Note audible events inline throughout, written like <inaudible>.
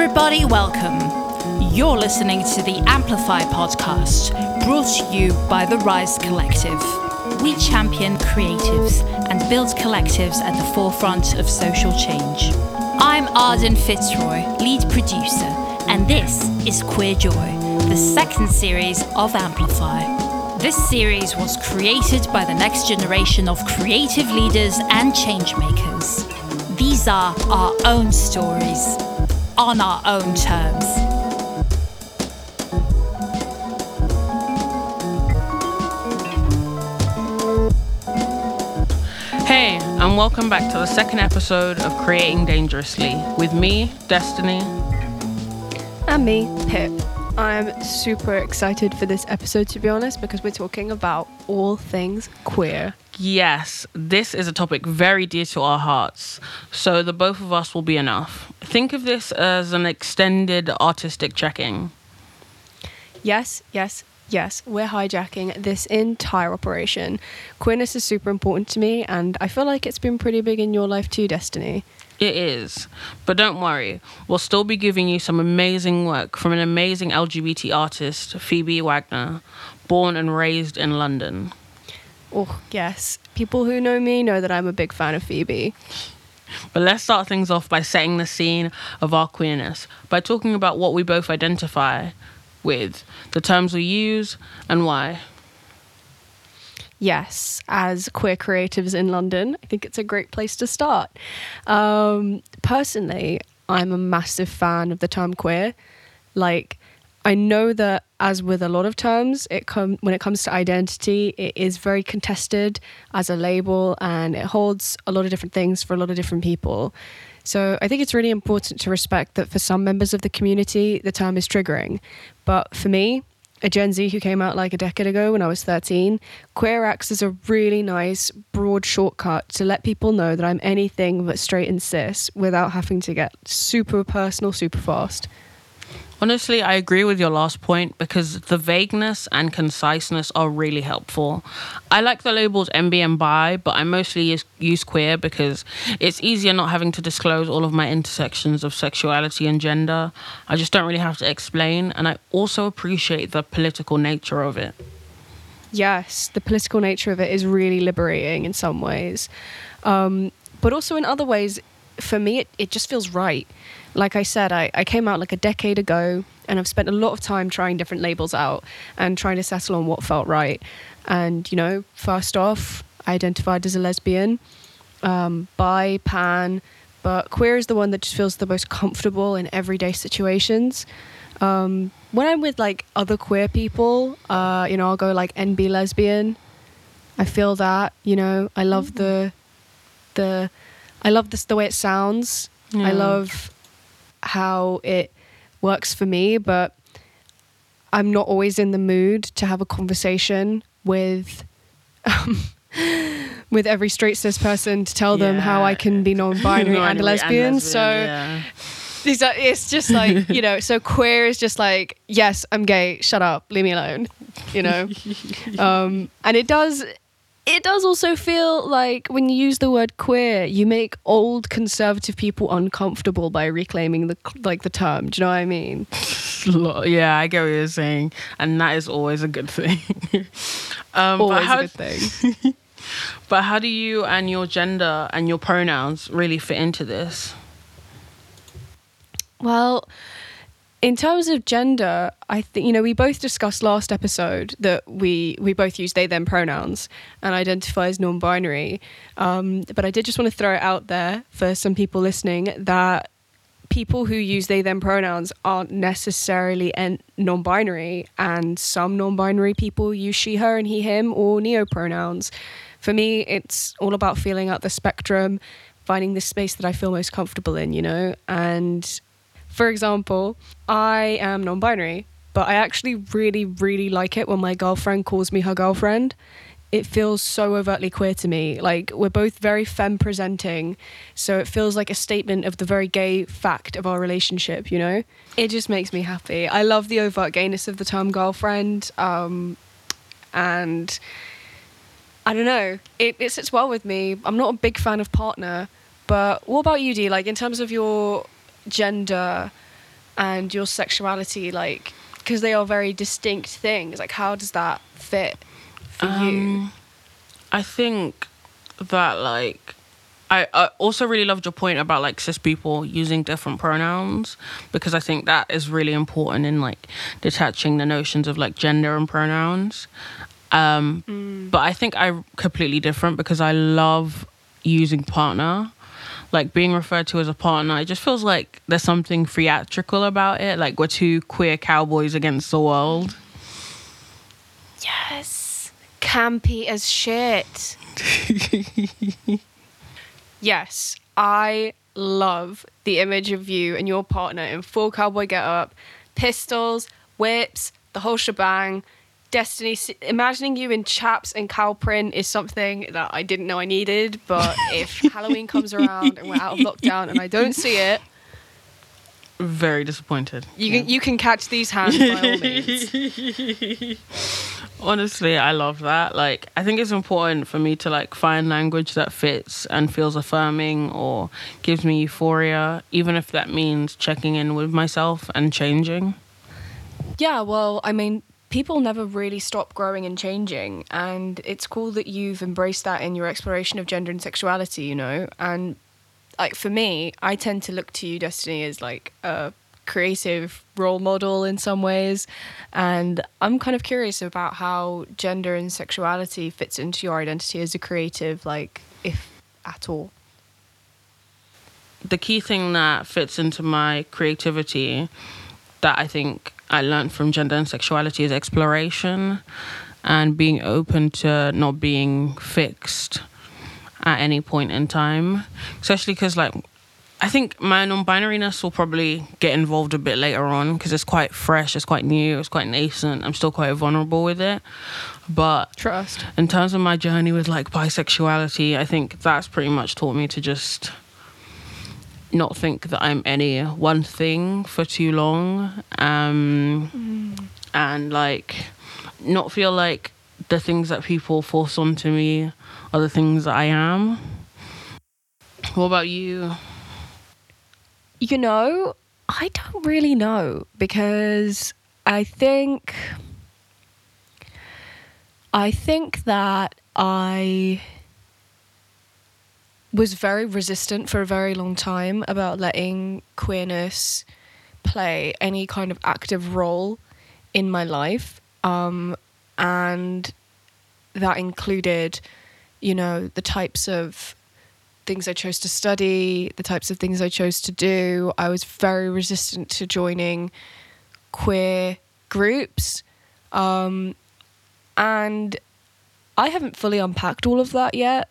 Everybody, welcome. You're listening to the Amplify podcast, brought to you by the Rise Collective. We champion creatives and build collectives at the forefront of social change. I'm Arden Fitzroy, lead producer, and this is Queer Joy, the second series of Amplify. This series was created by the next generation of creative leaders and changemakers. These are our own stories, on our own terms. Hey, and welcome back to the second episode of Creating Dangerously with me, Destiny. And me, Pip. I'm super excited for this episode, to be honest, because we're talking about all things queer. Yes, this is a topic very dear to our hearts, so the both of us will be enough. Think of this as an extended artistic checking. Yes, yes, yes, we're hijacking this entire operation. Queerness is super important to me, and I feel like it's been pretty big in your life too, Destiny. It is. But don't worry, we'll still be giving you some amazing work from an amazing LGBT artist, Phoebe Wagner, born and raised in London. Oh, yes. People who know me know that I'm a big fan of Phoebe. But let's start things off by setting the scene of our queerness by talking about what we both identify with, the terms we use, and why. Yes, as queer creatives in London, I think it's a great place to start. Um, personally, I'm a massive fan of the term queer. Like, I know that as with a lot of terms, it come when it comes to identity, it is very contested as a label, and it holds a lot of different things for a lot of different people. So I think it's really important to respect that for some members of the community, the term is triggering. But for me, a Gen Z who came out like a decade ago when I was 13, queer acts is a really nice, broad shortcut to let people know that I'm anything but straight and cis without having to get super personal super fast. Honestly, I agree with your last point because the vagueness and conciseness are really helpful. I like the labels NB and bi, but I mostly use, queer because it's easier not having to disclose all of my intersections of sexuality and gender. I just don't really have to explain, and I also appreciate the political nature of it. Yes, the political nature of it is really liberating in some ways. Um, but also in other ways, for me, it, it just feels right. Like I said, I, I came out like a decade ago and I've spent a lot of time trying different labels out and trying to settle on what felt right. And, you know, first off, I identified as a lesbian, um, bi, pan, but queer is the one that just feels the most comfortable in everyday situations. Um, when I'm with like other queer people, uh, you know, I'll go like NB lesbian. I feel that, you know, I love the, the, I love this the way it sounds. I love how it works for me, but I'm not always in the mood to have a conversation with um, <laughs> with every straight cis person to tell them how I can be non-binary <laughs> and a lesbian. So yeah. these are, it's just like <laughs> you know. So queer is just like yes, I'm gay. Shut up, leave me alone. You know, um, and it does. It does also feel like when you use the word queer, you make old conservative people uncomfortable by reclaiming the like the term. Do you know what I mean? <laughs> Yeah, I get what you're saying, and that is always a good thing. <laughs> um, Always how, a good thing. <laughs> But how do you and your gender and your pronouns really fit into this? Well, in terms of gender, I think you know we both discussed last episode that we we both use they them pronouns and identify as non-binary. Um, but I did just want to throw it out there for some people listening that people who use they them pronouns aren't necessarily en- non-binary, and some non-binary people use she her and he him or neo pronouns. For me, it's all about feeling out the spectrum, finding the space that I feel most comfortable in, you know, and for example, I am non binary, but I actually really, really like it when my girlfriend calls me her girlfriend. It feels so overtly queer to me. Like, we're both very femme presenting, so it feels like a statement of the very gay fact of our relationship, you know? It just makes me happy. I love the overt gayness of the term girlfriend, um, and I don't know, it, it sits well with me. I'm not a big fan of partner, but what about you, D? Like, in terms of your gender, and your sexuality, like, because they are very distinct things. Like, how does that fit for you? Um, I think that like I, I also really loved your point about like cis people using different pronouns because I think that is really important in like detaching the notions of like gender and pronouns. Um, But I think I'm completely different because I love using partner. Like being referred to as a partner, it just feels like there's something theatrical about it. Like we're two queer cowboys against the world. Yes. Campy as shit. <laughs> yes, I love the image of you and your partner in full cowboy get up, pistols, whips, the whole shebang. Destiny, imagining you in chaps and cow print is something that I didn't know I needed. But if <laughs> Halloween comes around and we're out of lockdown and I don't see it, Very disappointed. you can you can catch these hands by all means. <laughs> Honestly, I love that. Like, I think it's important for me to like find language that fits and feels affirming or gives me euphoria, even if that means checking in with myself and changing. Yeah, well, I mean, people never really stop growing and changing, and it's cool that you've embraced that in your exploration of gender and sexuality, you know? And like for me, I tend to look to you, Destiny, as like a creative role model in some ways. And I'm kind of curious about how gender and sexuality fits into your identity as a creative, like if at all. The key thing that fits into my creativity that I think I learned from gender and sexuality is exploration and being open to not being fixed at any point in time. Especially because, like, I think my non binariness will probably get involved a bit later on because it's quite fresh, it's quite new, it's quite nascent. I'm still quite vulnerable with it. But Trust. in terms of my journey with like bisexuality, I think that's pretty much taught me to just not think that I'm any one thing for too long. Um, And like not feel like the things that people force onto me are the things that I am. What about you? You know, I don't really know because I think I think that I was very resistant for a very long time about letting queerness play any kind of active role in my life. Um, and that included, you know, the types of things I chose to study, the types of things I chose to do. I was very resistant to joining queer groups. Um, and I haven't fully unpacked all of that yet,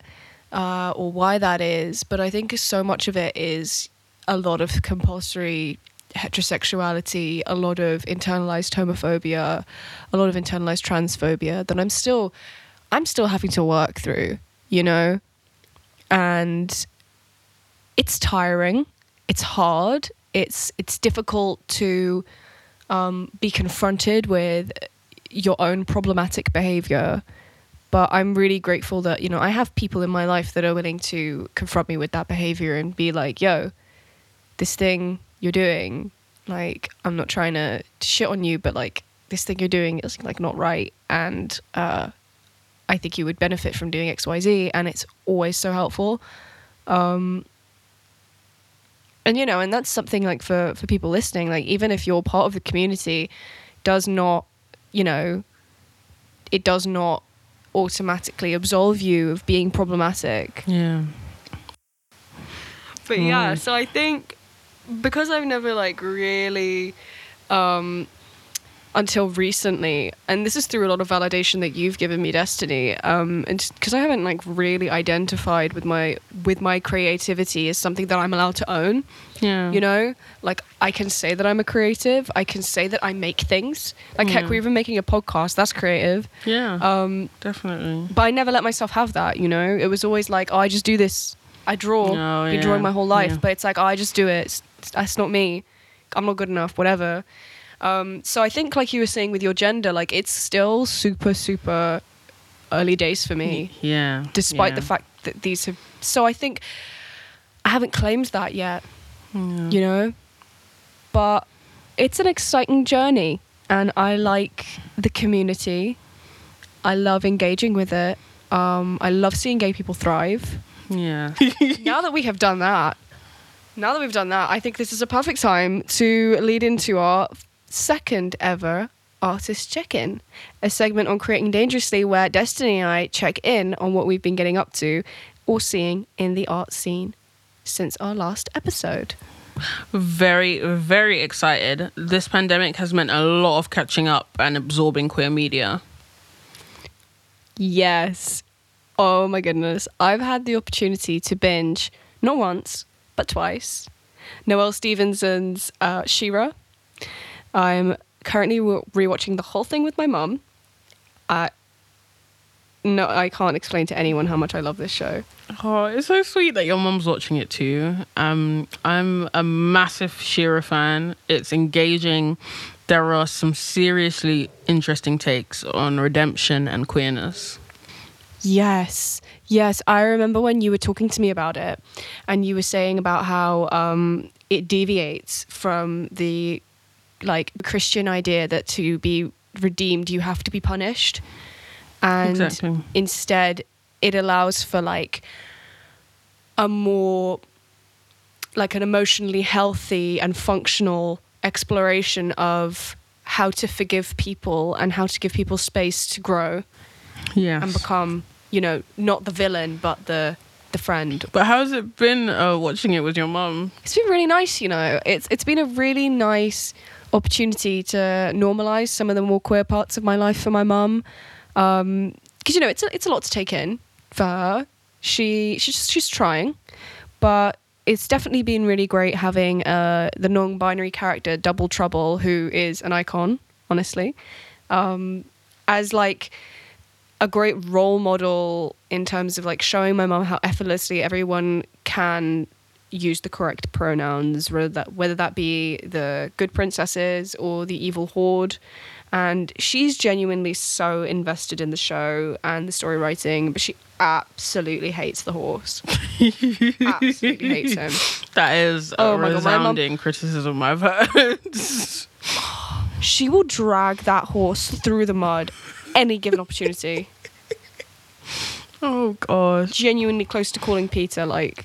uh, or why that is, but I think so much of it is a lot of compulsory heterosexuality, a lot of internalized homophobia, a lot of internalized transphobia that I'm still I'm still having to work through, you know? And it's tiring, it's hard, it's it's difficult to um, be confronted with your own problematic behavior. But I'm really grateful that, you know, I have people in my life that are willing to confront me with that behavior and be like, yo, this thing you're doing, like, I'm not trying to, shit on you, but like, this thing you're doing is like not right. And uh, I think you would benefit from doing XYZ. And it's always so helpful. Um, and you know, and that's something like for for people listening, like even if you're part of the community, does not, you know, it does not automatically absolve you of being problematic. Yeah. But yeah, so I think because I've never like really um until recently and this is through a lot of validation that you've given me destiny um and because i haven't like really identified with my with my creativity as something that i'm allowed to own Yeah. you know like i can say that i'm a creative i can say that i make things like heck we're even making a podcast that's creative Yeah. um definitely. but I never let myself have that, you know? It was always like, oh, I just do this. I draw. Oh, been yeah, drawing my whole life, yeah. but it's like, oh, I just do it. It's, that's not me. I'm not good enough, whatever. Um, so I think, like you were saying with your gender, like it's still super, super early days for me, Yeah. despite yeah. the fact that these have. So I think I haven't claimed that yet, Yeah. you know? But it's an exciting journey, and I like the community. I love engaging with it. Um, I love seeing gay people thrive. Yeah. <laughs> now that we have done that, now that we've done that, I think this is a perfect time to lead into our second ever artist check in, a segment on creating dangerously where Destiny and I check in on what we've been getting up to or seeing in the art scene since our last episode. very, very excited. This pandemic has meant a lot of catching up and absorbing queer media. Yes. Oh my goodness. I've had the opportunity to binge, not once, but twice, Noelle Stevenson's uh, She-Ra. I'm currently re- rewatching the whole thing with my mum. I no, I can't explain to anyone how much I love this show. Oh, it's so sweet that your mum's watching it too. Um, I'm a massive She-Ra fan. It's engaging. There are some seriously interesting takes on redemption and queerness. Yes, yes. I remember when you were talking to me about it, and you were saying about how um, it deviates from the like Christian idea that to be redeemed you have to be punished, and Exactly. instead it allows for like a more like an emotionally healthy and functional exploration of how to forgive people and how to give people space to grow Yes. and become, you know, not the villain but the the friend. but how's it been uh, watching it with your mum? It's been really nice, you know. It's it's been a really nice opportunity to normalize some of the more queer parts of my life for my mum, because you know it's a, it's a lot to take in for her. She she's she's trying, but it's definitely been really great having uh, the non-binary character Double Trouble, who is an icon, honestly, um, as like a great role model in terms of like showing my mum how effortlessly everyone can use the correct pronouns, whether that whether that be the good princesses or the evil horde. And she's genuinely so invested in the show and the story writing, but she absolutely hates the horse. absolutely hates him. <laughs> That is a Oh God, my resounding criticism I've heard. She will drag that horse through the mud any given opportunity. <laughs> oh god. Genuinely close to calling PETA like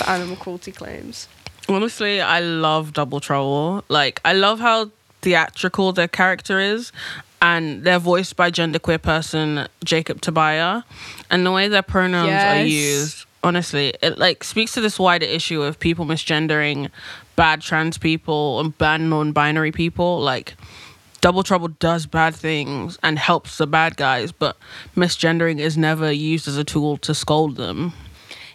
for animal cruelty claims. Honestly, I love Double Trouble. Like, I love how theatrical their character is, and they're voiced by genderqueer person Jacob Tobia, and the way their pronouns are used. Honestly, it like speaks to this wider issue of people misgendering bad trans people and bad non-binary people. Like, Double Trouble does bad things and helps the bad guys, but misgendering is never used as a tool to scold them.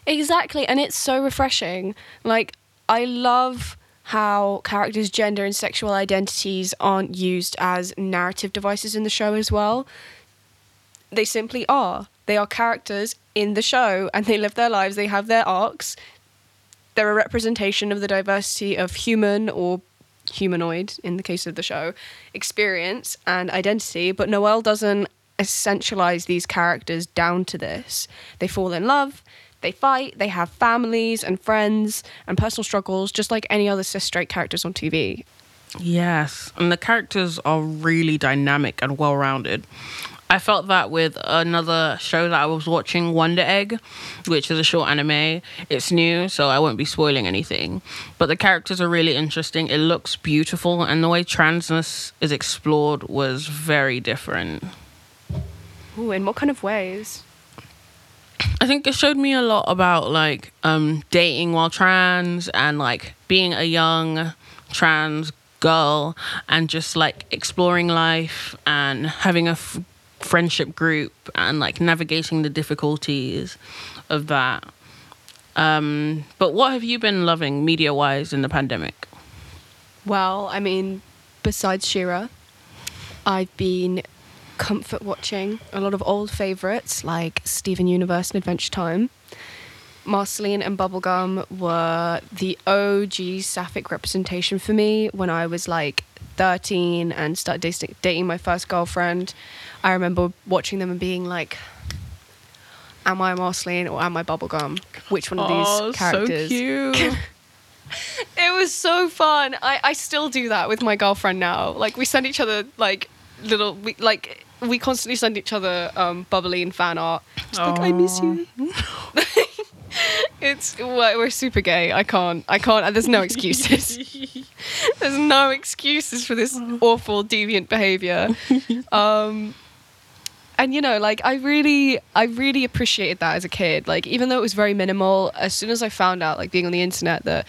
Exactly, and it's so refreshing. Like I love how characters' gender and sexual identities aren't used as narrative devices in the show as well. They simply are. They are characters in the show and they live their lives, they have their arcs. They're a representation of the diversity of human or humanoid, in the case of the show, experience and identity. But Noelle doesn't essentialize these characters down to this. They fall in love, they fight, they have families and friends and personal struggles, just like any other cis straight characters on TV. Yes, and the characters are really dynamic and well rounded. I felt that with another show that I was watching, Wonder Egg, which is a short anime. It's new, so I won't be spoiling anything. But the characters are really interesting. It looks beautiful, and the way transness is explored was very different. Ooh, in what kind of ways? I think it showed me a lot about like um, dating while trans and like being a young trans girl and just like exploring life and having a f- friendship group and like navigating the difficulties of that. Um, but what have you been loving media wise in the pandemic? Well, I mean, besides She-Ra, I've been comfort watching a lot of old favourites like Steven Universe and Adventure Time. Marceline and Bubblegum were the OG sapphic representation for me when I was like 13 and started dating, my first girlfriend. I remember watching them and being like, Am I Marceline or am I Bubblegum? Which one of these characters? Oh, so cute. <laughs> <laughs> It was so fun. I, I still do that with my girlfriend now. Like we send each other like little we like we constantly send each other um Bubbline fan art. Just like I miss you. it's we're, we're super gay. I can't. I can't. There's no excuses. <laughs> there's no excuses for this awful deviant behavior. <laughs> Um, and you know, like I really, I really appreciated that as a kid. Like even though it was very minimal, as soon as I found out, like being on the internet, that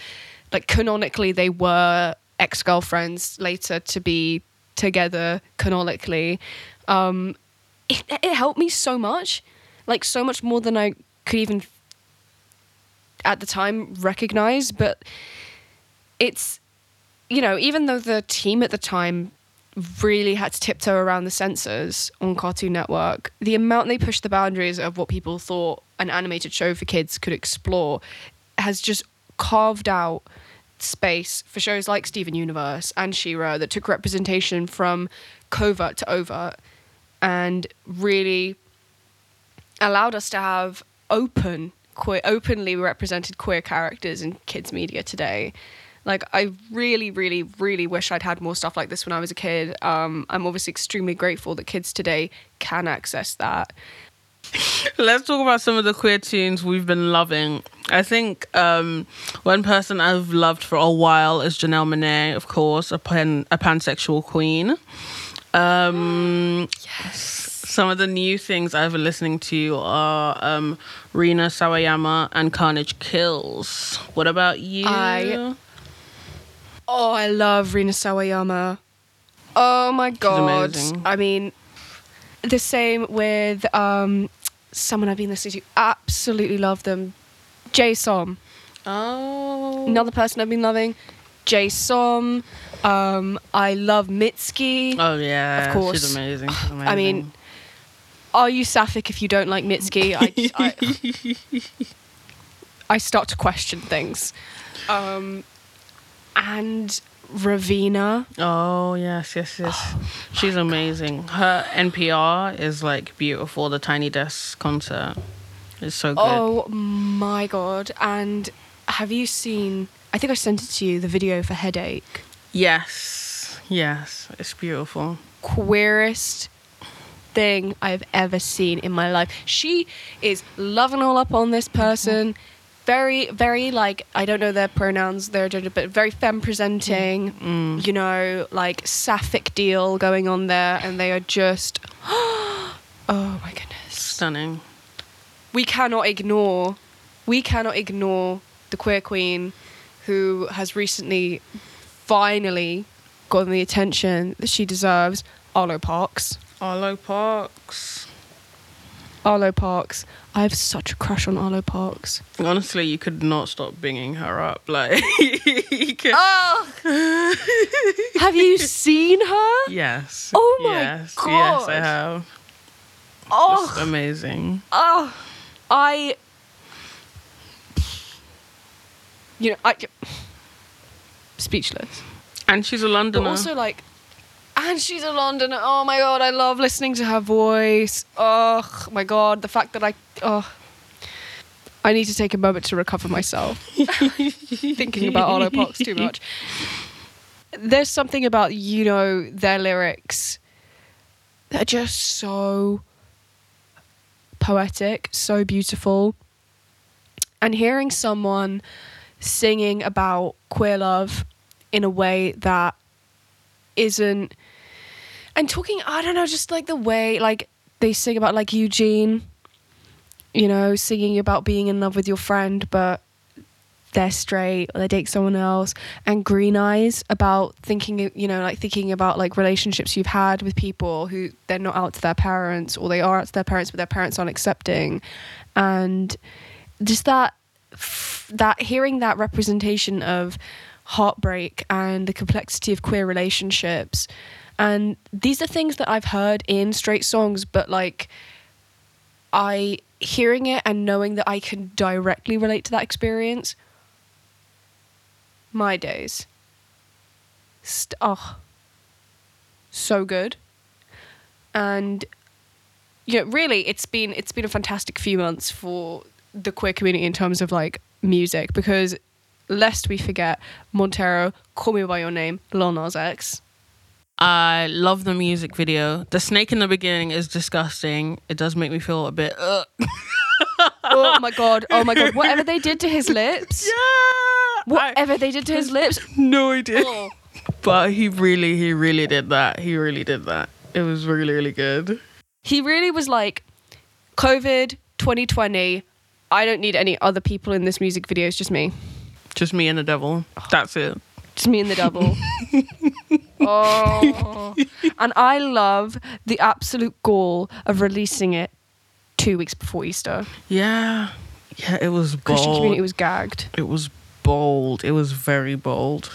like canonically they were ex girlfriends later to be together canonically, um, it, it helped me so much, like so much more than I could even at the time recognize. But it's you know, even though the team at the time really had to tiptoe around the censors on Cartoon Network, the amount they pushed the boundaries of what people thought an animated show for kids could explore has just carved out space for shows like Steven Universe and She-Ra that took representation from covert to overt and really allowed us to have open queer openly represented queer characters in kids media today. Like i really really really wish i'd had more stuff like this when i was a kid. Um, i'm obviously extremely grateful that kids today can access that. Let's talk about some of the queer tunes we've been loving. I think um, one person I've loved for a while is Janelle Monáe, of course, a pan a pansexual queen. Um, yes. Some of the new things I've been listening to are um, Rina Sawayama and Carnage Kills. What about you? I- Oh, I love Rina Sawayama. Oh my god. I mean, the same with um, someone I've been listening to. Absolutely love them. Jay Som. oh, Another person I've been loving. Jay Som. Um, I love Mitski. Oh yeah, Of course. she's amazing. Amazing. <sighs> I mean, are you sapphic if you don't like Mitski? I, I, <laughs> I start to question things. Um, and Raveena. Oh yes, yes, yes. She's amazing. Her NPR is like beautiful. The Tiny Desk concert is so good. Oh my god! And have you seen? I think I sent it to you. The video for Headache. Yes, yes, it's beautiful. Queerest thing I've ever seen in my life. She is loving all up on this person. Very, very like I don't know their pronouns, their gender, but very femme presenting. Mm. You know, like sapphic deal going on there, and they are just. <gasps> oh my goodness. Stunning. We cannot ignore we cannot ignore the queer queen who has recently finally gotten the attention that she deserves arlo parks Arlo Parks. arlo parks i have such a crush on arlo parks Honestly, you could not stop bringing her up. Like, <laughs> you could- oh <laughs> have you seen her yes. Oh my yes, Yes, I have. Oh amazing. oh i you know i speechless And she's a Londoner. But also like and she's a Londoner. Oh my god, I love listening to her voice. Oh my god, the fact that I oh I need to take a moment to recover myself. <laughs> Thinking about Arlo Parks too much. There's something about, you know, their lyrics that are just so poetic, so beautiful. And hearing someone singing about queer love in a way that isn't and talking i don't know just like the way like they sing about like eugene you know singing about being in love with your friend but they're straight or they date someone else and green eyes about thinking you know like thinking about like relationships you've had with people who they're not out to their parents or they are out to their parents but their parents aren't accepting. And just that that hearing that representation of heartbreak and the complexity of queer relationships. And these are things that I've heard in straight songs but like I hearing it and knowing that I can directly relate to that experience my days St- oh so good and know really it's been it's been a fantastic few months for the queer community in terms of like music because lest we forget Montero, Call Me by Your Name, Lil Nas X. I love the music video. The snake in the beginning is disgusting. It does make me feel a bit. Uh. <laughs> oh my god! Oh my god! Whatever they did to his lips. Yeah. Whatever they did to his lips. <laughs> No idea. Oh. But he really, he really did that. He really did that. It was really, really good. He really was like, COVID 2020. I don't need any other people in this music video. It's just me. Just me and the devil. That's it. Just me and the devil. <laughs> oh. And I love the absolute gall of releasing it two weeks before Easter. Yeah. Yeah, it was bold. Christian community was gagged. It was bold. It was very bold.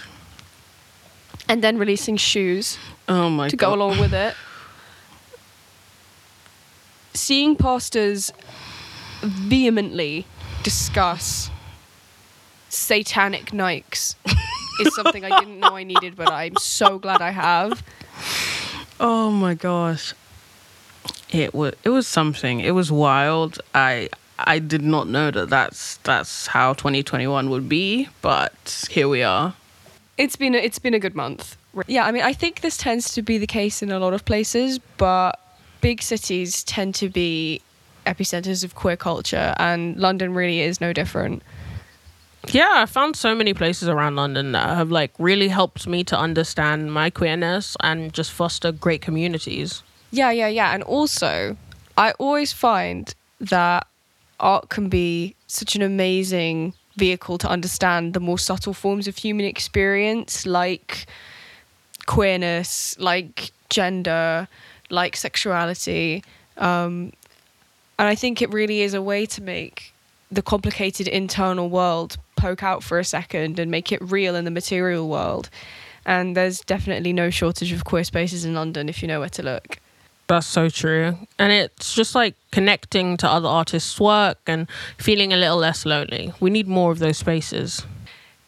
And then releasing shoes Oh my to god. go along with it. Seeing pastors vehemently discuss satanic Nikes is something I didn't know I needed, but I'm so glad I have. Oh my gosh. It was it was something. It was wild. I I did not know that that's that's how 2021 would be, but here we are. It's been a, it's been a good month. Yeah, I mean, I think this tends to be the case in a lot of places, but big cities tend to be epicenters of queer culture, and London really is no different. Yeah, I found so many places around London that have like really helped me to understand my queerness and just foster great communities. Yeah, yeah, yeah. And also, I always find that art can be such an amazing vehicle to understand the more subtle forms of human experience, like queerness, like gender, like sexuality. Um, and I think it really is a way to make the complicated internal world poke out for a second and make it real in the material world. And there's definitely no shortage of queer spaces in London if you know where to look. That's so true. And it's just like connecting to other artists' work and feeling a little less lonely. We need more of those spaces.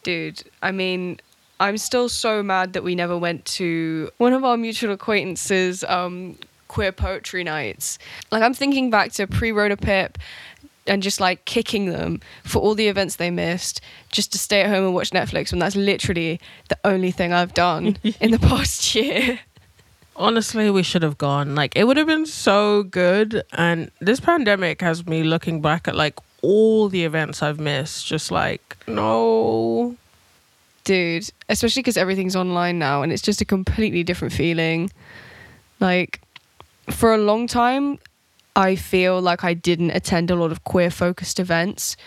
Dude, I mean, I'm still so mad that we never went to one of our mutual acquaintances' um, queer poetry nights. Like, I'm thinking back to pre Rona Pip and just like kicking them for all the events they missed just to stay at home and watch Netflix when that's literally the only thing I've done <laughs> in the past year. Honestly, we should have gone. Like, it would have been so good. And this pandemic has me looking back at like all the events I've missed, just like, no. Dude, especially because everything's online now and it's just a completely different feeling. Like, for a long time, I feel like I didn't attend a lot of queer focused events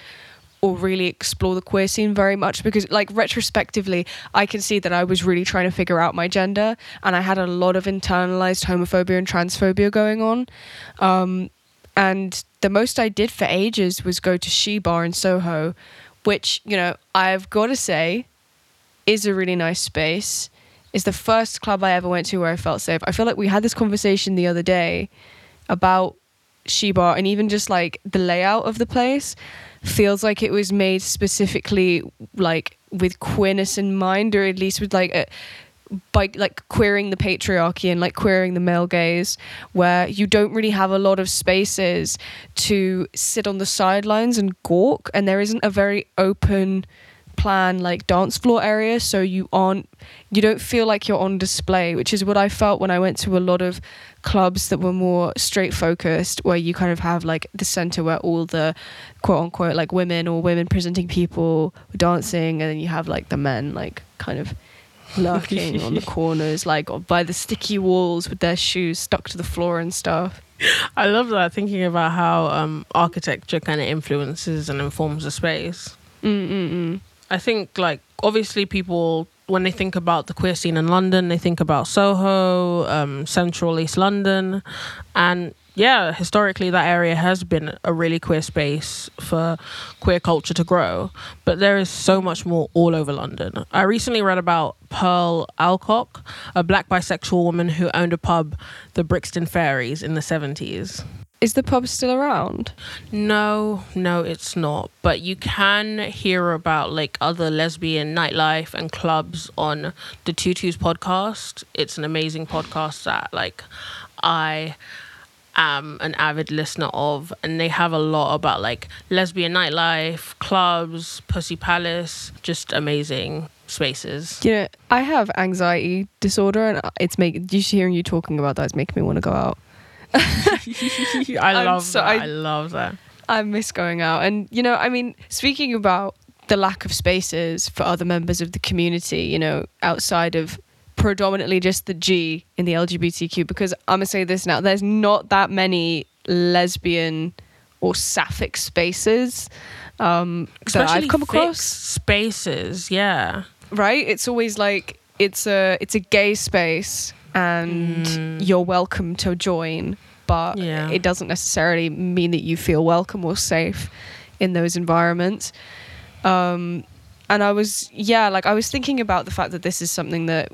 or really explore the queer scene very much because like retrospectively I can see that I was really trying to figure out my gender and I had a lot of internalized homophobia and transphobia going on. Um, and the most I did for ages was go to She Bar in Soho which you know I've got to say is a really nice space. Is the first club I ever went to where I felt safe. I feel like we had this conversation the other day about She Bar and even just like the layout of the place feels like it was made specifically like with queerness in mind or at least with like a, by like queering the patriarchy and like queering the male gaze where you don't really have a lot of spaces to sit on the sidelines and gawk and there isn't a very open plan like dance floor area so you aren't you don't feel like you're on display which is what i felt when i went to a lot of clubs that were more straight focused where you kind of have like the center where all the quote unquote like women or women presenting people were dancing and then you have like the men like kind of lurking on the <laughs> corners like by the sticky walls with their shoes stuck to the floor and stuff I love that, thinking about how um, architecture kind of influences and informs the space. Mm-mm-mm. I think like obviously people when they think about the queer scene in London, they think about Soho, um, Central East London, and yeah, historically that area has been a really queer space for queer culture to grow. But there is so much more all over London. I recently read about Pearl Alcock, a black bisexual woman who owned a pub, the Brixton Fairies, in the seventies. Is the pub still around No, no, it's not. But you can hear about like other lesbian nightlife and clubs on the Tutus podcast. It's an amazing podcast that like I am an avid listener of, and they have a lot about like lesbian nightlife, clubs, Pussy Palace, just amazing spaces. You know, I have anxiety disorder, and it's making just hearing you talking about that is making me want to go out. <laughs> I love so- that. I- I love that. I miss going out. And, you know, I mean, speaking about the lack of spaces for other members of the community, you know, outside of predominantly just the G in the LGBTQ, because I'm going to say this now there's not that many lesbian or sapphic spaces um, that I've come across. spaces. Yeah. right it's always like it's a it's a gay space and you're welcome to join but Yeah. it doesn't necessarily mean that you feel welcome or safe in those environments. Um and i was yeah like i was thinking about the fact that this is something that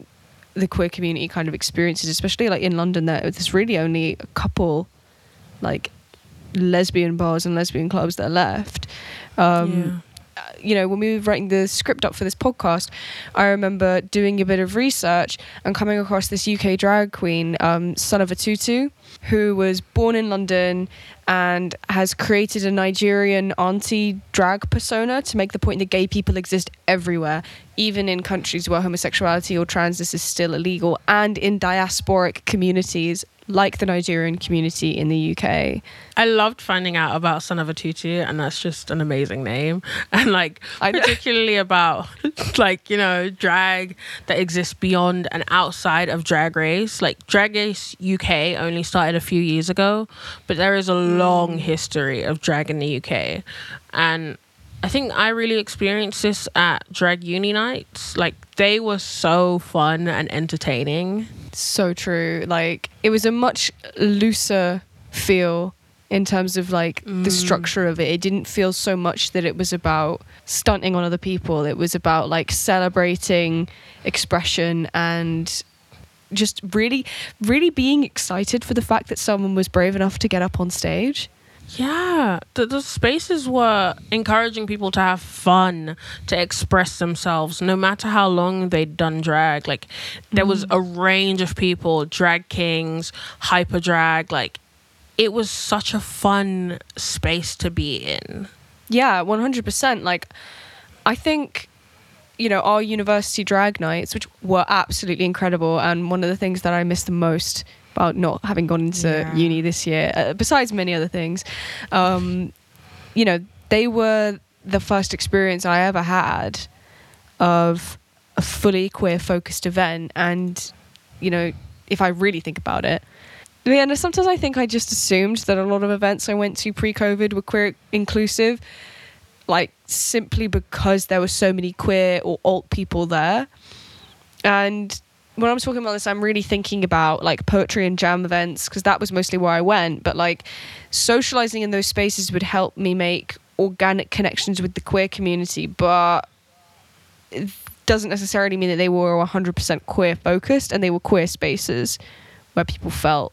the queer community kind of experiences especially like in london there there's really only a couple like lesbian bars and lesbian clubs that are left. Um you know, when we were writing the script up for this podcast, I remember doing a bit of research and coming across this UK drag queen, um, Son of a Tutu, who was born in London and has created a Nigerian auntie drag persona to make the point that gay people exist everywhere, even in countries where homosexuality or transness is still illegal, and in diasporic communities like the Nigerian community in the UK. I loved finding out about Son of a Tutu, and that's just an amazing name. <laughs> And like, I particularly about <laughs> like you know drag that exists beyond and outside of Drag Race. Like Drag Race UK only started a few years ago, but there is a long mm. history of drag in the UK, and I think I really experienced this at drag uni nights. Like they were so fun and entertaining. so true. Like it was a much looser feel in terms of like the mm. structure of it. It didn't feel so much that it was about stunting on other people. It was about like celebrating expression and just really really being excited for the fact that someone was brave enough to get up on stage. Yeah, the, the spaces were encouraging people to have fun, to express themselves, no matter how long they'd done drag. Like, there was a mm-hmm. range of people drag kings, hyper drag. Like, it was such a fun space to be in. Yeah, one hundred percent. Like, I think, you know, our university drag nights, which were absolutely incredible, and one of the things that I miss the most about not having gone into Yeah. uni this year, uh, besides many other things, um, you know, they were the first experience I ever had of a fully queer focused event, and you know, if I really think about it. Yeah, and sometimes I think I just assumed that a lot of events I went to pre-COVID were queer inclusive, like simply because there were so many queer or alt people there. And when I'm talking about this, I'm really thinking about like poetry and jam events because that was mostly where I went. But like socializing in those spaces would help me make organic connections with the queer community, but it doesn't necessarily mean that they were 100% queer focused and they were queer spaces where people felt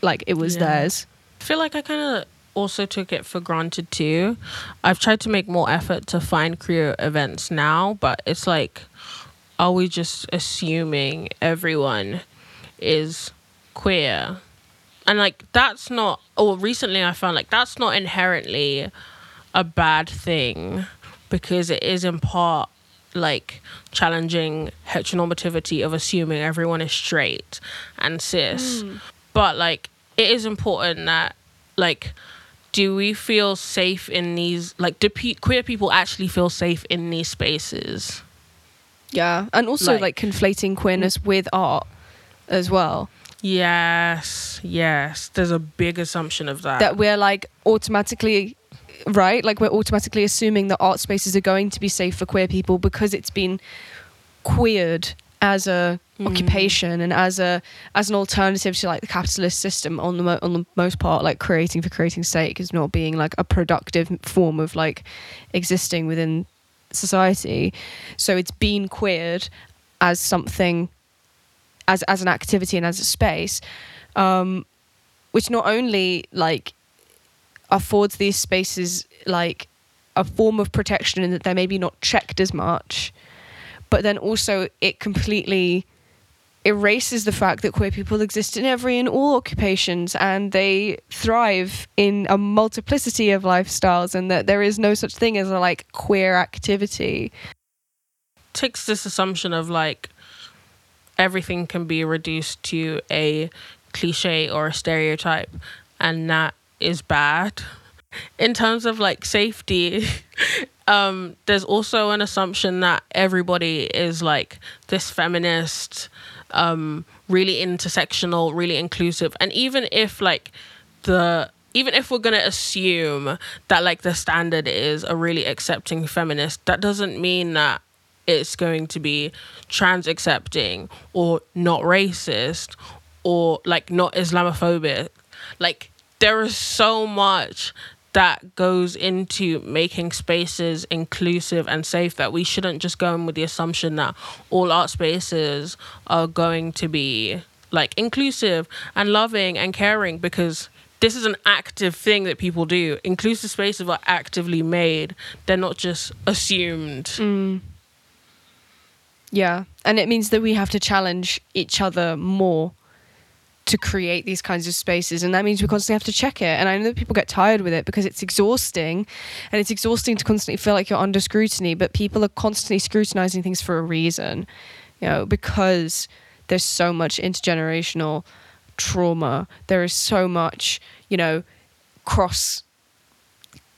like it was Yeah. theirs. I feel like I kind of also took it for granted too. I've tried to make more effort to find queer events now, but it's like, are we just assuming everyone is queer? And like, that's not, or recently I found like that's not inherently a bad thing because it is in part like challenging heteronormativity of assuming everyone is straight and cis. Hmm. But like it is important that like do we feel safe in these like do pe- queer people actually feel safe in these spaces? Yeah. And also like, Like- conflating queerness mm. with art as well. Yes, yes. There's a big assumption of that. that we're like automatically right like we're automatically assuming that art spaces are going to be safe for queer people because it's been queered as a mm. occupation and as a as an alternative to like the capitalist system on the mo- on the most part like creating for creating's sake is not being like a productive form of like existing within society. So it's been queered as something as as an activity and as a space um which not only like affords these spaces like a form of protection in that they're maybe not checked as much but then also it completely erases the fact that queer people exist in every and all occupations and they thrive in a multiplicity of lifestyles and that there is no such thing as a like queer activity. Takes this assumption of like everything can be reduced to a cliche or a stereotype and that is bad. In terms of like safety <laughs> um there's also an assumption that everybody is like this feminist um really intersectional really inclusive. And even if like the even if we're going to assume that like the standard is a really accepting feminist that doesn't mean that it's going to be trans accepting or not racist or like not islamophobic. Like there is so much that goes into making spaces inclusive and safe that we shouldn't just go in with the assumption that all art spaces are going to be like inclusive and loving and caring because this is an active thing that people do. Inclusive spaces are actively made, they're not just assumed. Mm. Yeah. And it means that we have to challenge each other more to create these kinds of spaces and that means we constantly have to check it. And i know that people get tired with it because it's exhausting and it's exhausting to constantly feel like you're under scrutiny but people are constantly scrutinizing things for a reason you know because there's so much intergenerational trauma. There is so much you know cross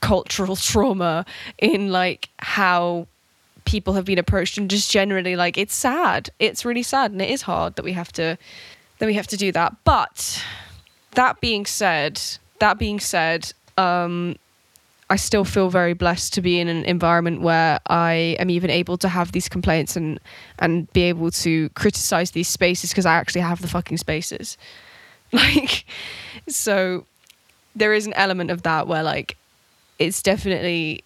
cultural <laughs> trauma in like how people have been approached and just generally like it's sad. It's really sad and it is hard that we have to then we have to do that. But that being said, that being said, um, I still feel very blessed to be in an environment where I am even able to have these complaints and and be able to criticize these spaces because I actually have the fucking spaces. <laughs> Like, so there is an element of that where like it's definitely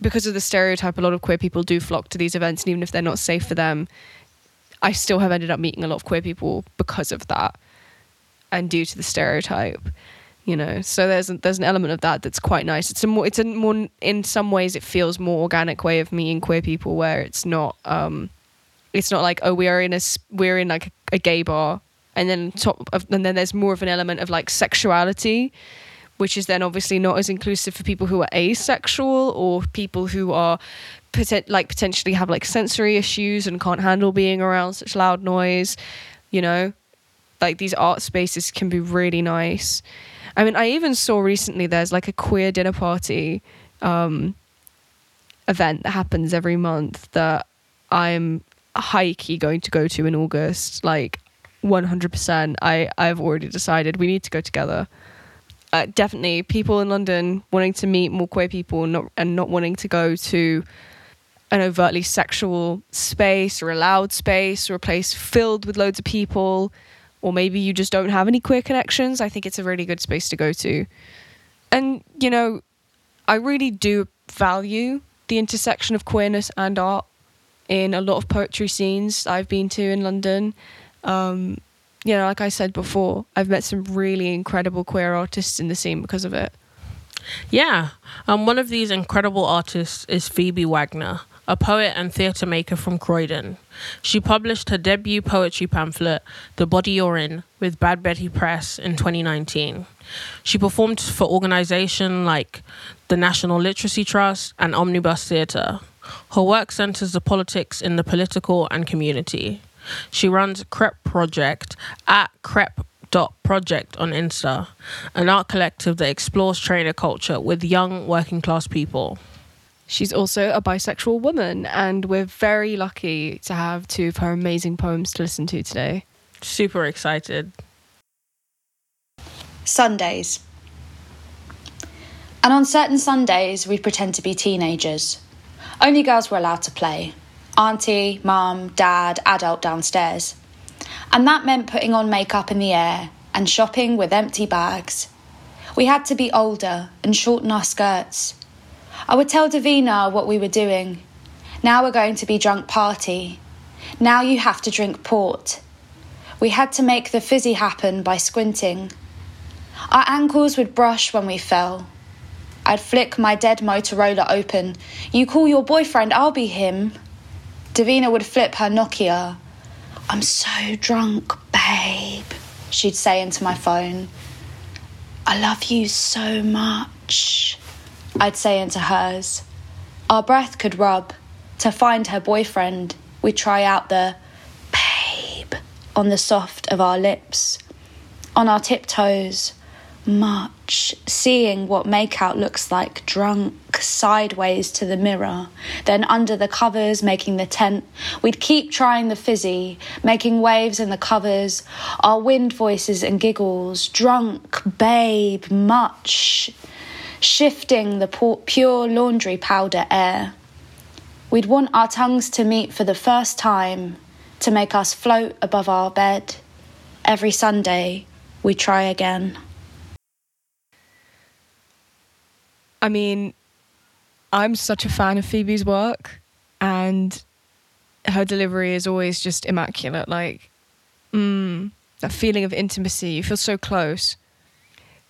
because of the stereotype a lot of queer people do flock to these events and even if they're not safe for them I still have ended up meeting a lot of queer people because of that and due to the stereotype you know? So there's there's an element of that that's quite nice. It's a more it's a more in some ways it feels more organic way of meeting queer people where it's not um it's not like oh we are in a we're in like a, a gay bar and then top of and then there's more of an element of like sexuality which is then obviously not as inclusive for people who are asexual or people who are poten- like potentially have like sensory issues and can't handle being around such loud noise you know? Like these art spaces can be really nice. I mean i even saw recently there's like a queer dinner party um event that happens every month that i'm high key going to go to in august. Like 100% i i've already decided we need to go together. Uh, definitely people in london wanting to meet more queer people and not and not wanting to go to an overtly sexual space or a loud space or a place filled with loads of people, or maybe you just don't have any queer connections, I think it's a really good space to go to. And, you know, I really do value the intersection of queerness and art in a lot of poetry scenes I've been to in London. Um, you know, like I said before, I've met some really incredible queer artists in the scene because of it. Yeah, um, one of these incredible artists is Phoebe Wagner a poet and theatre maker from Croydon. She published her debut poetry pamphlet, The Body You're In, with Bad Betty Press in 2019. She performed for organisations like the National Literacy Trust and Omnibus Theatre. Her work centres the politics in the political and community. She runs Crep Project at Crep project on Insta, an art collective that explores trainer culture with young working class people. She's also a bisexual woman, and we're very lucky to have two of her amazing poems to listen to today. Super excited. Sundays. And on certain Sundays, we pretend to be teenagers. Only girls were allowed to play auntie, mum, dad, adult downstairs. And that meant putting on makeup in the air and shopping with empty bags. We had to be older and shorten our skirts I would tell Davina what we were doing. Now we're going to be drunk party. Now you have to drink port. We had to make the fizzy happen by squinting. Our ankles would brush when we fell. I'd flick my dead Motorola open. You call your boyfriend, I'll be him. Davina would flip her Nokia. I'm so drunk, babe, she'd say into my phone. I love you so much, I'd say into hers. Our breath could rub. To find her boyfriend, we'd try out the babe on the soft of our lips, on our tiptoes, much, seeing what makeout looks like drunk sideways to the mirror, then under the covers making the tent. We'd keep trying the fizzy, making waves in the covers, our wind voices and giggles, drunk, babe, much, shifting the pure laundry powder air. We'd want our tongues to meet for the first time to make us float above our bed. Every Sunday, we try again. I mean, I'm such a fan of Phoebe's work, and her delivery is always just immaculate. Like, mm, that feeling of intimacy, you feel so close.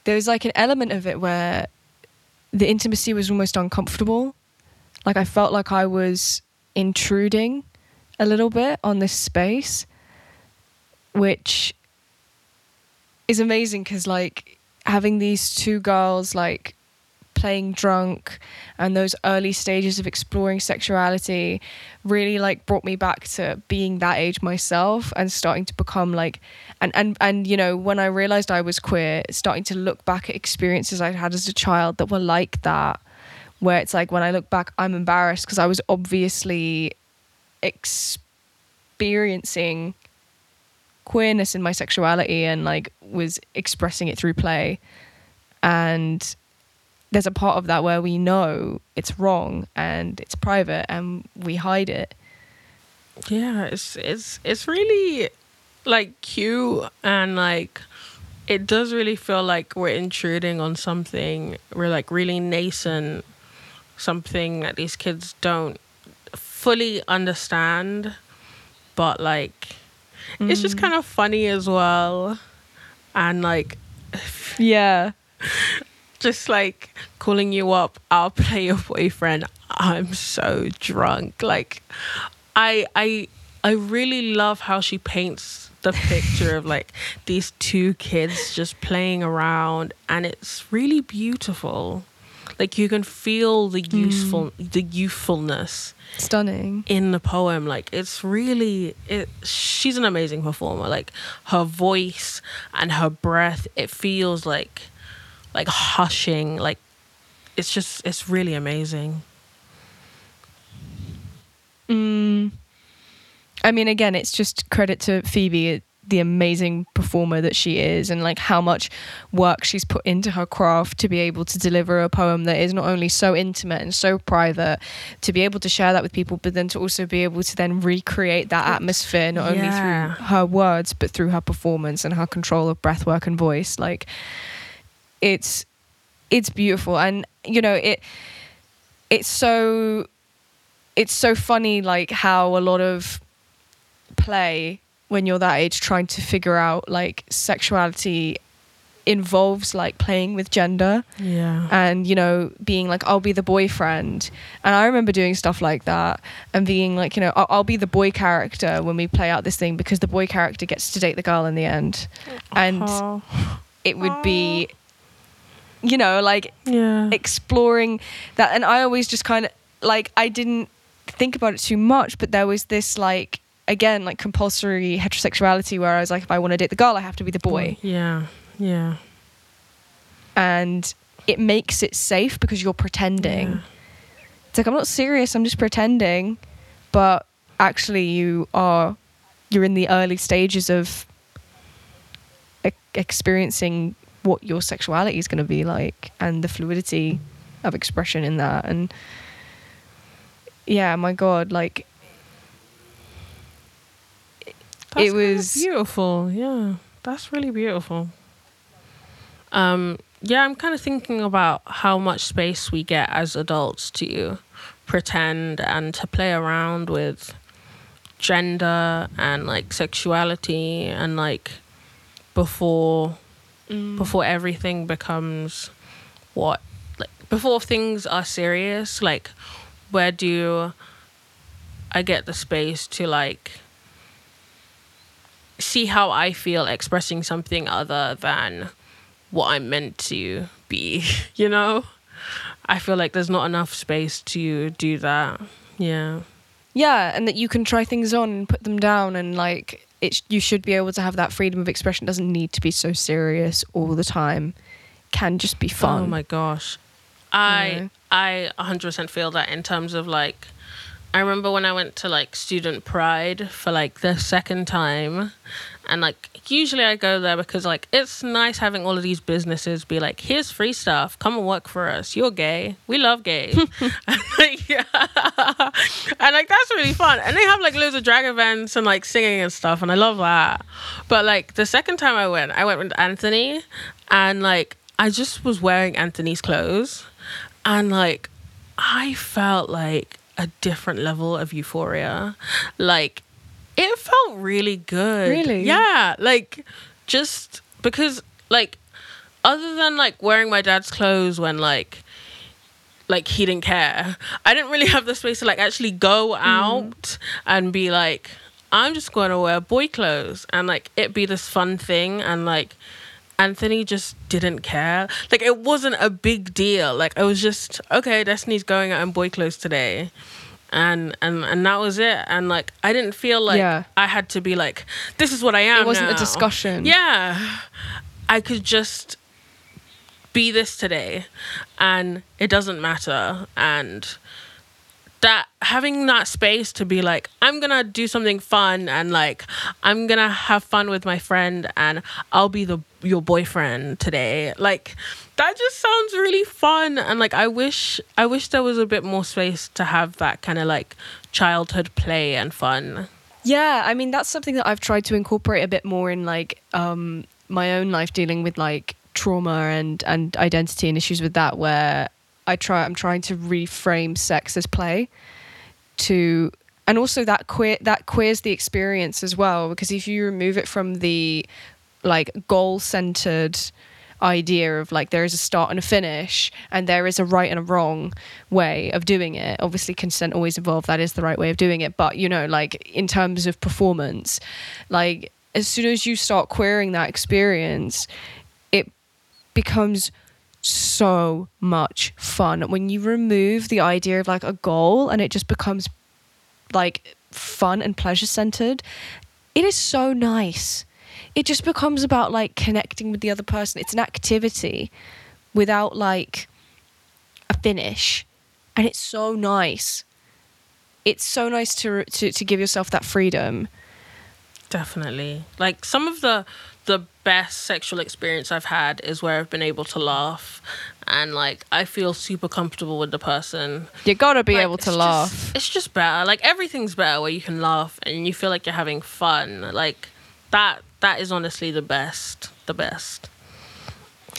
There's like an element of it where the intimacy was almost uncomfortable. Like, I felt like I was intruding a little bit on this space, which is amazing because, like, having these two girls, like, playing drunk and those early stages of exploring sexuality really like brought me back to being that age myself and starting to become like and and and you know when I realized I was queer starting to look back at experiences I'd had as a child that were like that where it's like when I look back I'm embarrassed because I was obviously experiencing queerness in my sexuality and like was expressing it through play. And there's a part of that where we know it's wrong and it's private and we hide it. Yeah, it's it's it's really like cute and like it does really feel like we're intruding on something we're like really nascent something that these kids don't fully understand but like mm. it's just mm. kind of funny as well and like yeah just like calling you up, I'll play your boyfriend. I'm so drunk. Like I I I really love how she paints the picture of like <laughs> these two kids just playing around and it's really beautiful. Like you can feel the useful mm. the youthfulness stunning in the poem like it's really it she's an amazing performer like her voice and her breath it feels like like hushing like it's just it's really amazing mm. i mean again it's just credit to phoebe the amazing performer that she is and like how much work she's put into her craft to be able to deliver a poem that is not only so intimate and so private to be able to share that with people but then to also be able to then recreate that atmosphere not yeah. only through her words but through her performance and her control of breath work and voice like it's it's beautiful. And you know it it's so it's so funny like how a lot of play when you're that age trying to figure out like sexuality involves like playing with gender. Yeah. And you know being like i'll be the boyfriend. And i remember doing stuff like that and being like you know i'll, I'll be the boy character when we play out this thing because the boy character gets to date the girl in the end. And uh-huh. it would be you know, like yeah. exploring that. And I always just kind of like, I didn't think about it too much, but there was this like, again, like compulsory heterosexuality where I was like, if I want to date the girl, I have to be the boy. Yeah. Yeah. And it makes it safe because you're pretending. Yeah. It's like, I'm not serious, I'm just pretending. But actually, you are, you're in the early stages of e- experiencing what your sexuality is going to be like and the fluidity of expression in that. And yeah my god like that's it was beautiful. Yeah that's really beautiful. Um yeah i'm kind of thinking about how much space we get as adults to pretend and to play around with gender and like sexuality and like before mm. before everything becomes what like before things are serious like where do i get the space to like see how I feel expressing something other than what I'm meant to be, <laughs> you know? I feel like there's not enough space to do that. Yeah. Yeah, and that you can try things on and put them down, and like it, you should be able to have that freedom of expression. It doesn't need to be so serious all the time. Can just be oh fun. Oh my gosh. I Yeah. I 100% feel that in terms of like I remember when I went to like student pride for like the second time and like usually I go there because like it's nice having all of these businesses be like here's free stuff. Come and work for us. You're gay. We love gays <laughs> and, <laughs> like, yeah. and like that's really fun. And they have like loads of drag events and like singing and stuff and I love that. But like the second time I went I went with Anthony and like I just was wearing Anthony's clothes and like I felt like a different level of euphoria. Like it felt really good. Really? Yeah. Like just because like other than like wearing my dad's clothes when like like he didn't care. I didn't really have the space to like actually go mm. out and be like, I'm just going to wear boy clothes and like it be this fun thing and like Anthony just didn't care. Like it wasn't a big deal. Like I was just okay. Destiny's going out in boy clothes today, and and and that was it. And like I didn't feel like Yeah. I had to be like, this is what I am. It wasn't a discussion. Yeah, I could just be this today, and it doesn't matter. And that having that space to be like i'm gonna do something fun and like i'm gonna have fun with my friend and i'll be the your boyfriend today. Like that just sounds really fun and like i wish i wish there was a bit more space to have that kind of like childhood play and fun. Yeah, I mean that's something that I've tried to incorporate a bit more in like um my own life dealing with like trauma and and identity and issues with that where I try I'm trying to reframe sex as play to and also that queer that queers the experience as well because if you remove it from the like goal centered idea of like there is a start and a finish and there is a right and a wrong way of doing it obviously consent always involved that is the right way of doing it but you know like in terms of performance like as soon as you start queering that experience it becomes so much fun. When you remove the idea of like a goal and it just becomes like fun and pleasure centered it is so nice. It just becomes about like connecting with the other person. It's an activity without like a finish. And it's so nice. It's so nice to to, to give yourself that freedom. Definitely. Like some of the best sexual experience I've had is where I've been able to laugh and like I feel super comfortable with the person. you gotta be Like, able to it's laugh Just, it's just better. Like everything's better where you can laugh and you feel like you're having fun. Like that that is honestly the best. The best.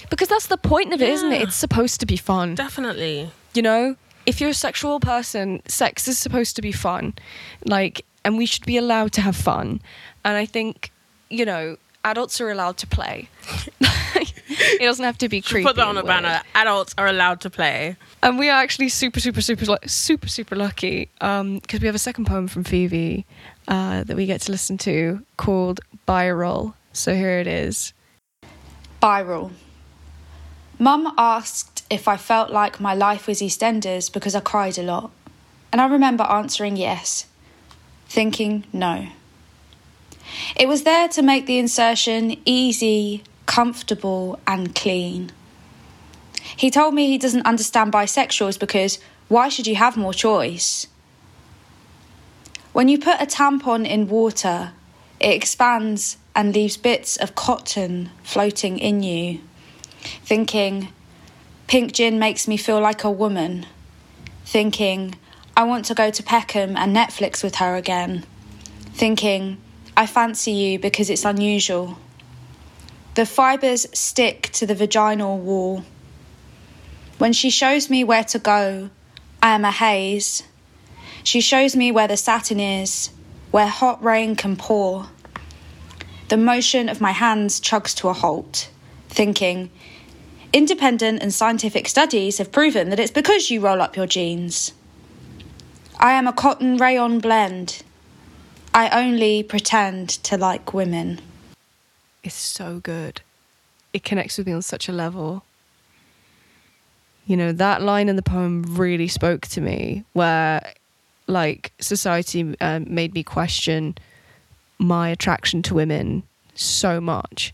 because that's the point of it not it it's supposed to be fun Definitely. you know if you're a sexual person sex is supposed to be fun like and we should be allowed to have fun and i think you know adults are allowed to play <laughs> it doesn't have to be creepy put that on and a banner. Adults are allowed to play. and we are actually super super super super super lucky because we have a second poem from phoebe uh, that we get to listen to called Biral. so here it is Viral. Mum asked if I felt like my life was EastEnders because I cried a lot. And I remember answering yes, thinking no. It was there to make the insertion easy, comfortable, and clean. He told me he doesn't understand bisexuals because why should you have more choice? When you put a tampon in water, it expands and leaves bits of cotton floating in you. Thinking, pink gin makes me feel like a woman. Thinking, I want to go to Peckham and Netflix with her again. Thinking, I fancy you because it's unusual. The fibres stick to the vaginal wall. When she shows me where to go, I am a haze. She shows me where the satin is, where hot rain can pour. The motion of my hands chugs to a halt, thinking, independent and scientific studies have proven that it's because you roll up your jeans. I am a cotton rayon blend. I only pretend to like women. It's so good. It connects with me on such a level. You know, that line in the poem really spoke to me, where like society um, made me question my attraction to women so much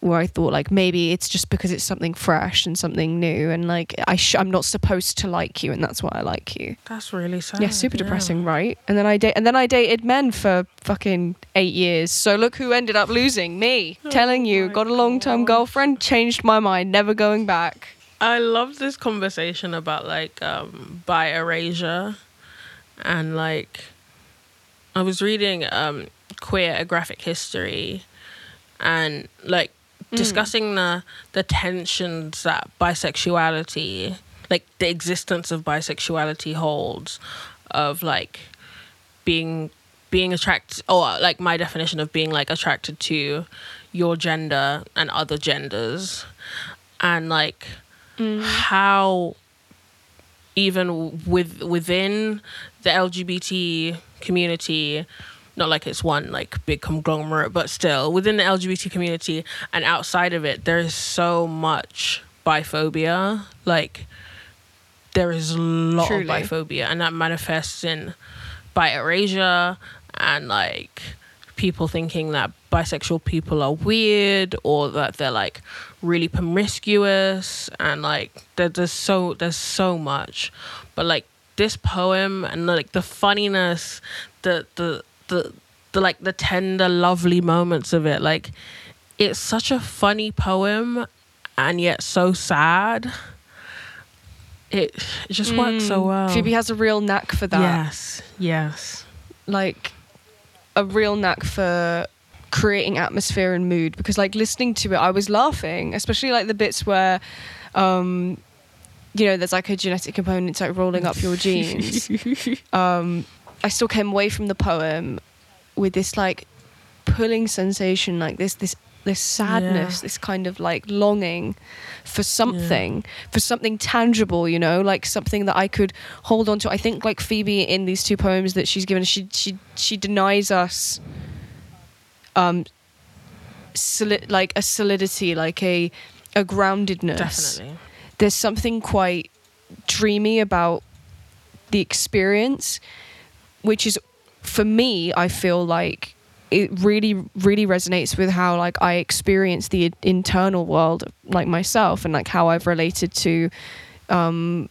where I thought like maybe it's just because it's something fresh and something new and like I sh- I'm not supposed to like you and that's why I like you. That's really sad. yeah, super depressing, right? And then I date and then I dated men for fucking 8 years. So look who ended up losing me. Telling you, got a long-term girlfriend, changed my mind, never going back. I love this conversation about like um bi erasure and like I was reading um queer a graphic history and like Mm. discussing the the tensions that bisexuality like the existence of bisexuality holds of like being being attracted or like my definition of being like attracted to your gender and other genders. And like mm. how even with within the LGBT community not like it's one like big conglomerate but still within the LGBT community and outside of it there's so much biphobia like there is a lot Truly. of biphobia and that manifests in bi erasure and like people thinking that bisexual people are weird or that they're like really promiscuous and like there, there's so there's so much but like this poem and like the funniness the the the, the like the tender lovely moments of it. Like it's such a funny poem and yet so sad. It, it just works so well. Phoebe has a real knack for that. yes yes. Like a real knack for creating atmosphere and mood because like listening to it I was laughing especially like the bits where um you know there's like a genetic component to like rolling up your <laughs> genes. Um I still came away from the poem with this like pulling sensation like this this this sadness Yeah. this kind of like longing for something for something tangible you know like something that i could hold on to. I think like phoebe in these two poems that she's given she she she denies us um like a solidity like a a groundedness. Definitely. There's something quite dreamy about the experience, which is for me, I feel like it really, really resonates with how like I experience the internal world, like myself, and like how I've related to um,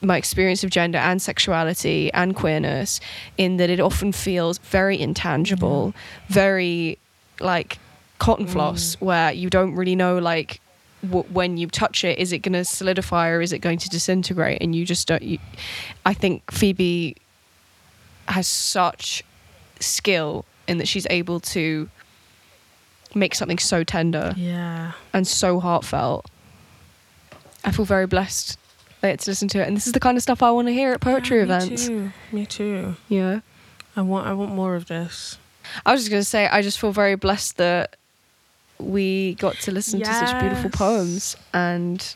my experience of gender and sexuality and queerness. In that it often feels very intangible, very like cotton floss, where you don't really know like w- when you touch it, is it going to solidify or is it going to disintegrate? And you just don't. You, I think Phoebe has such skill in that she's able to make something so tender yeah and so heartfelt. I feel very blessed that I get to listen to it, and this is the kind of stuff I want to hear at poetry Yeah, events. Me too. Me too. Yeah. I want. I want more of this. I was just going to say, I just feel very blessed that we got to listen to such beautiful poems. And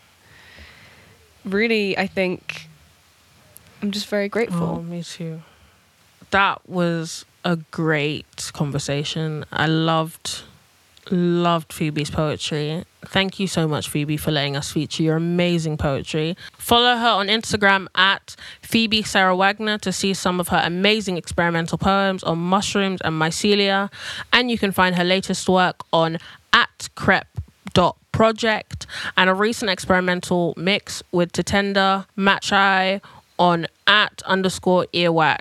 really, I think I'm just very Oh, grateful. me too. That was a great conversation. I loved, loved Phoebe's poetry. Thank you so much, Phoebe, for letting us feature your amazing poetry. Follow her on Instagram at Phoebe Sarah Wagner to see some of her amazing experimental poems on mushrooms and mycelia. And you can find her latest work on at crep.project and a recent experimental mix with Tatenda Machai on at underscore earwax.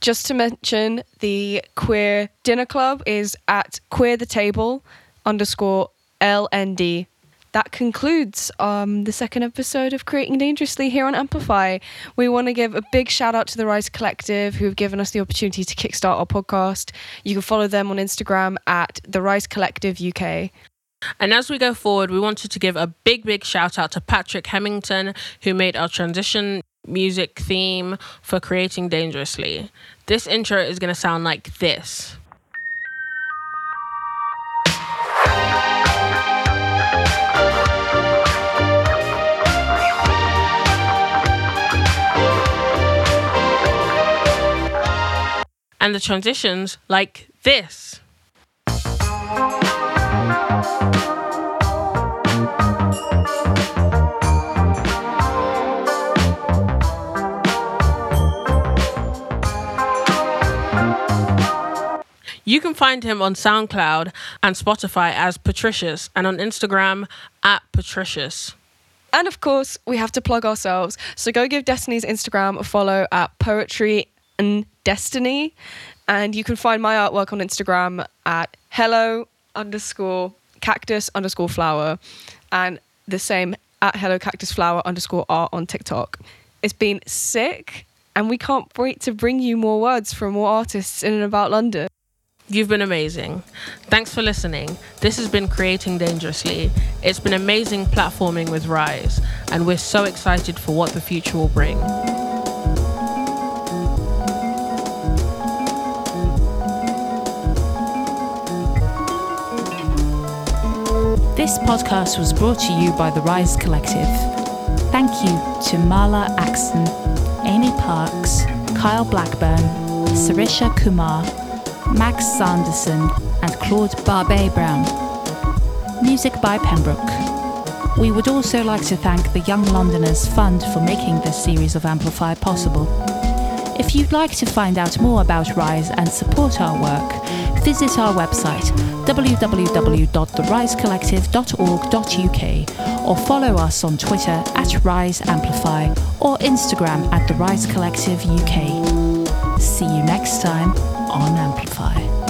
Just to mention, the queer dinner club is at queer the table underscore LND. That concludes um, the second episode of Creating Dangerously here on Amplify. We want to give a big shout out to the Rise Collective who have given us the opportunity to kickstart our podcast. You can follow them on Instagram at the Rise Collective UK. And as we go forward, we wanted to give a big, big shout out to Patrick Hemmington, who made our transition music theme for Creating Dangerously. This intro is going to sound like this. and the transitions like this. You can find him on SoundCloud and Spotify as Patricius and on Instagram at Patricius. And of course, we have to plug ourselves. So go give Destiny's Instagram a follow at Poetry and Destiny. And you can find my artwork on Instagram at hello underscore cactus underscore flower. And the same at hello cactus flower underscore art on TikTok. It's been sick. And we can't wait to bring you more words from more artists in and about London. You've been amazing. Thanks for listening. This has been Creating Dangerously. It's been amazing platforming with Rise, and we're so excited for what the future will bring. This podcast was brought to you by the Rise Collective. Thank you to Marla Axon, Amy Parks, Kyle Blackburn, Sarisha Kumar, Max Sanderson, and Claude Barbet Brown. Music by Pembroke. We would also like to thank the Young Londoners Fund for making this series of Amplify possible. If you'd like to find out more about Rise and support our work, visit our website www.therisecollective.org.uk or follow us on Twitter at Rise Amplify or Instagram at The Rise Collective UK. See you next time on Amplify.